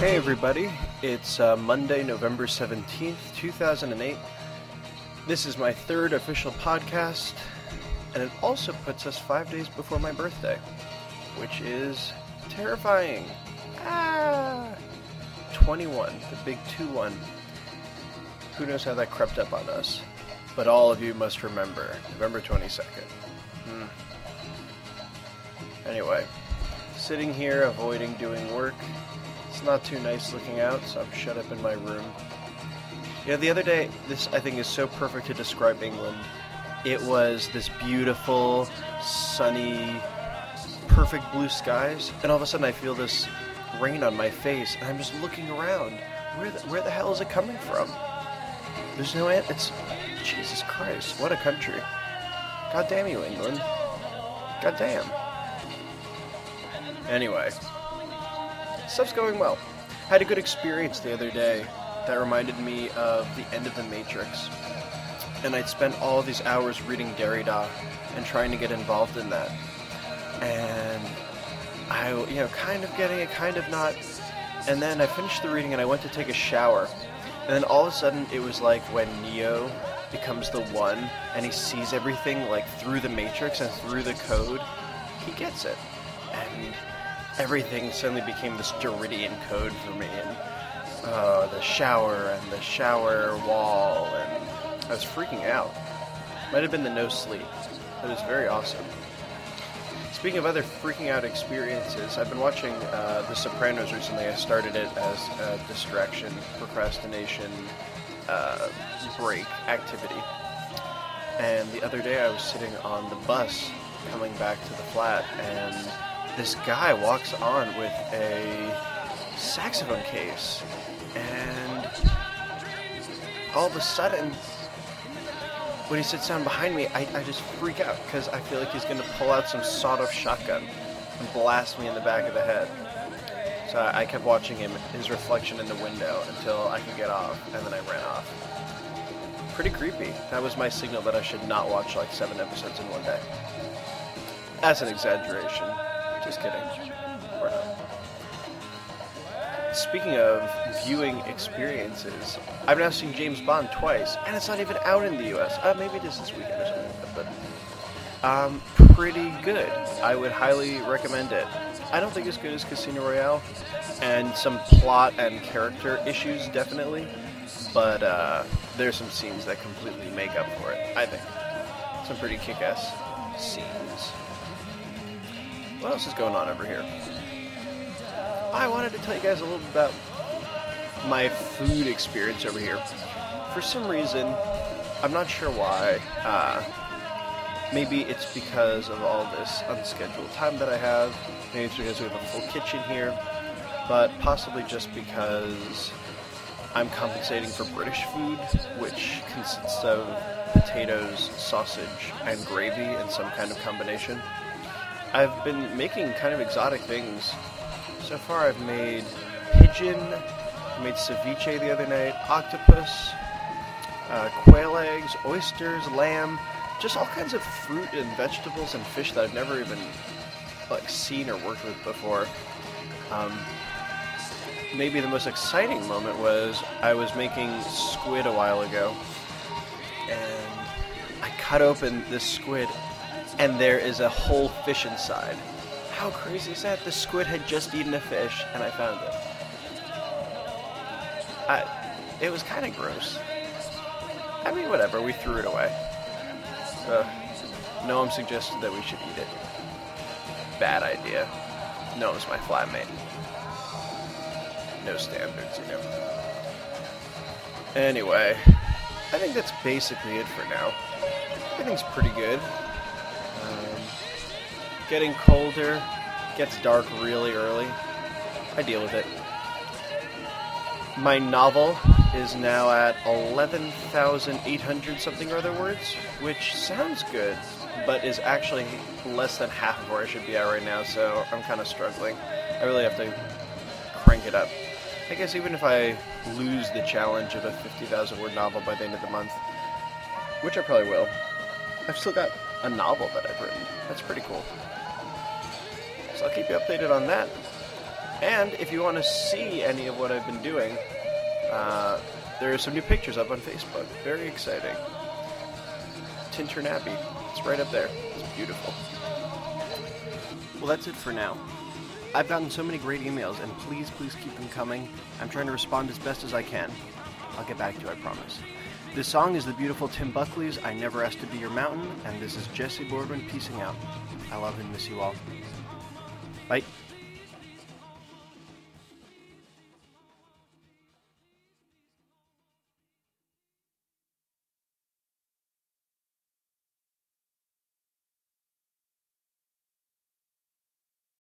Hey everybody, it's uh, Monday, November 17th, 2008. This is my third official podcast, and it also puts us five days before my birthday, which is terrifying. Ah! 21, the big 2 1. Who knows how that crept up on us? But all of you must remember, November 22nd. Hmm. Anyway, sitting here avoiding doing work. It's not too nice looking out, so I'm shut up in my room. You know, the other day, this I think is so perfect to describe England. It was this beautiful, sunny, perfect blue skies, and all of a sudden I feel this rain on my face, and I'm just looking around. Where the, where the hell is it coming from? There's no an- It's Jesus Christ, what a country! God damn you, England! God damn. Anyway, stuff's going well. Had a good experience the other day that reminded me of the end of the Matrix. And I'd spent all these hours reading Derrida and trying to get involved in that. And I, you know, kind of getting it, kind of not. And then I finished the reading and I went to take a shower. And then all of a sudden it was like when Neo becomes the one and he sees everything like through the Matrix and through the code. He gets it. And everything suddenly became this Derridean code for me, and uh, the shower and the shower wall, and I was freaking out. Might have been the no sleep. It was very awesome. Speaking of other freaking out experiences, I've been watching uh, The Sopranos recently. I started it as a distraction, procrastination, uh, break activity. And the other day I was sitting on the bus coming back to the flat, and this guy walks on with a saxophone case, and all of a sudden, when he sits down behind me, I, I just freak out because I feel like he's going to pull out some sawed-off shotgun and blast me in the back of the head. So I, I kept watching him, his reflection in the window, until I could get off, and then I ran off. Pretty creepy. That was my signal that I should not watch like seven episodes in one day. That's an exaggeration. Just kidding. We're not. Speaking of viewing experiences, I've now seen James Bond twice, and it's not even out in the U.S. Uh, maybe it is this weekend or something, but um, pretty good. I would highly recommend it. I don't think it's as good as Casino Royale, and some plot and character issues definitely, but uh, there's some scenes that completely make up for it. I think some pretty kick-ass scenes. What else is going on over here? I wanted to tell you guys a little bit about my food experience over here. For some reason, I'm not sure why. Uh, maybe it's because of all this unscheduled time that I have. Maybe it's because we have a full kitchen here. But possibly just because I'm compensating for British food, which consists of potatoes, sausage, and gravy in some kind of combination. I've been making kind of exotic things. So far, I've made pigeon, I made ceviche the other night, octopus, uh, quail eggs, oysters, lamb, just all kinds of fruit and vegetables and fish that I've never even like seen or worked with before. Um, maybe the most exciting moment was I was making squid a while ago, and I cut open this squid and there is a whole fish inside. How crazy is that? The squid had just eaten a fish, and I found it. I, it was kind of gross. I mean, whatever. We threw it away. Uh, Noam suggested that we should eat it. Bad idea. Noam's my flatmate. No standards, you know. Anyway, I think that's basically it for now. Everything's pretty good. Um, getting colder, gets dark really early. I deal with it. My novel is now at 11,800 something or other words, which sounds good, but is actually less than half of where I should be at right now, so I'm kind of struggling. I really have to crank it up. I guess even if I lose the challenge of a 50,000 word novel by the end of the month, which I probably will, I've still got a novel that I've written. That's pretty cool. So I'll keep you updated on that. And if you want to see any of what I've been doing, uh, there are some new pictures up on Facebook. Very exciting. Tintern Abbey. It's right up there. It's beautiful. Well, that's it for now. I've gotten so many great emails, and please, please keep them coming. I'm trying to respond as best as I can. I'll get back to you, I promise. This song is the beautiful Tim Buckley's I Never Asked to Be Your Mountain, and this is Jesse Boardman piecing out. I love and miss you all. Bye.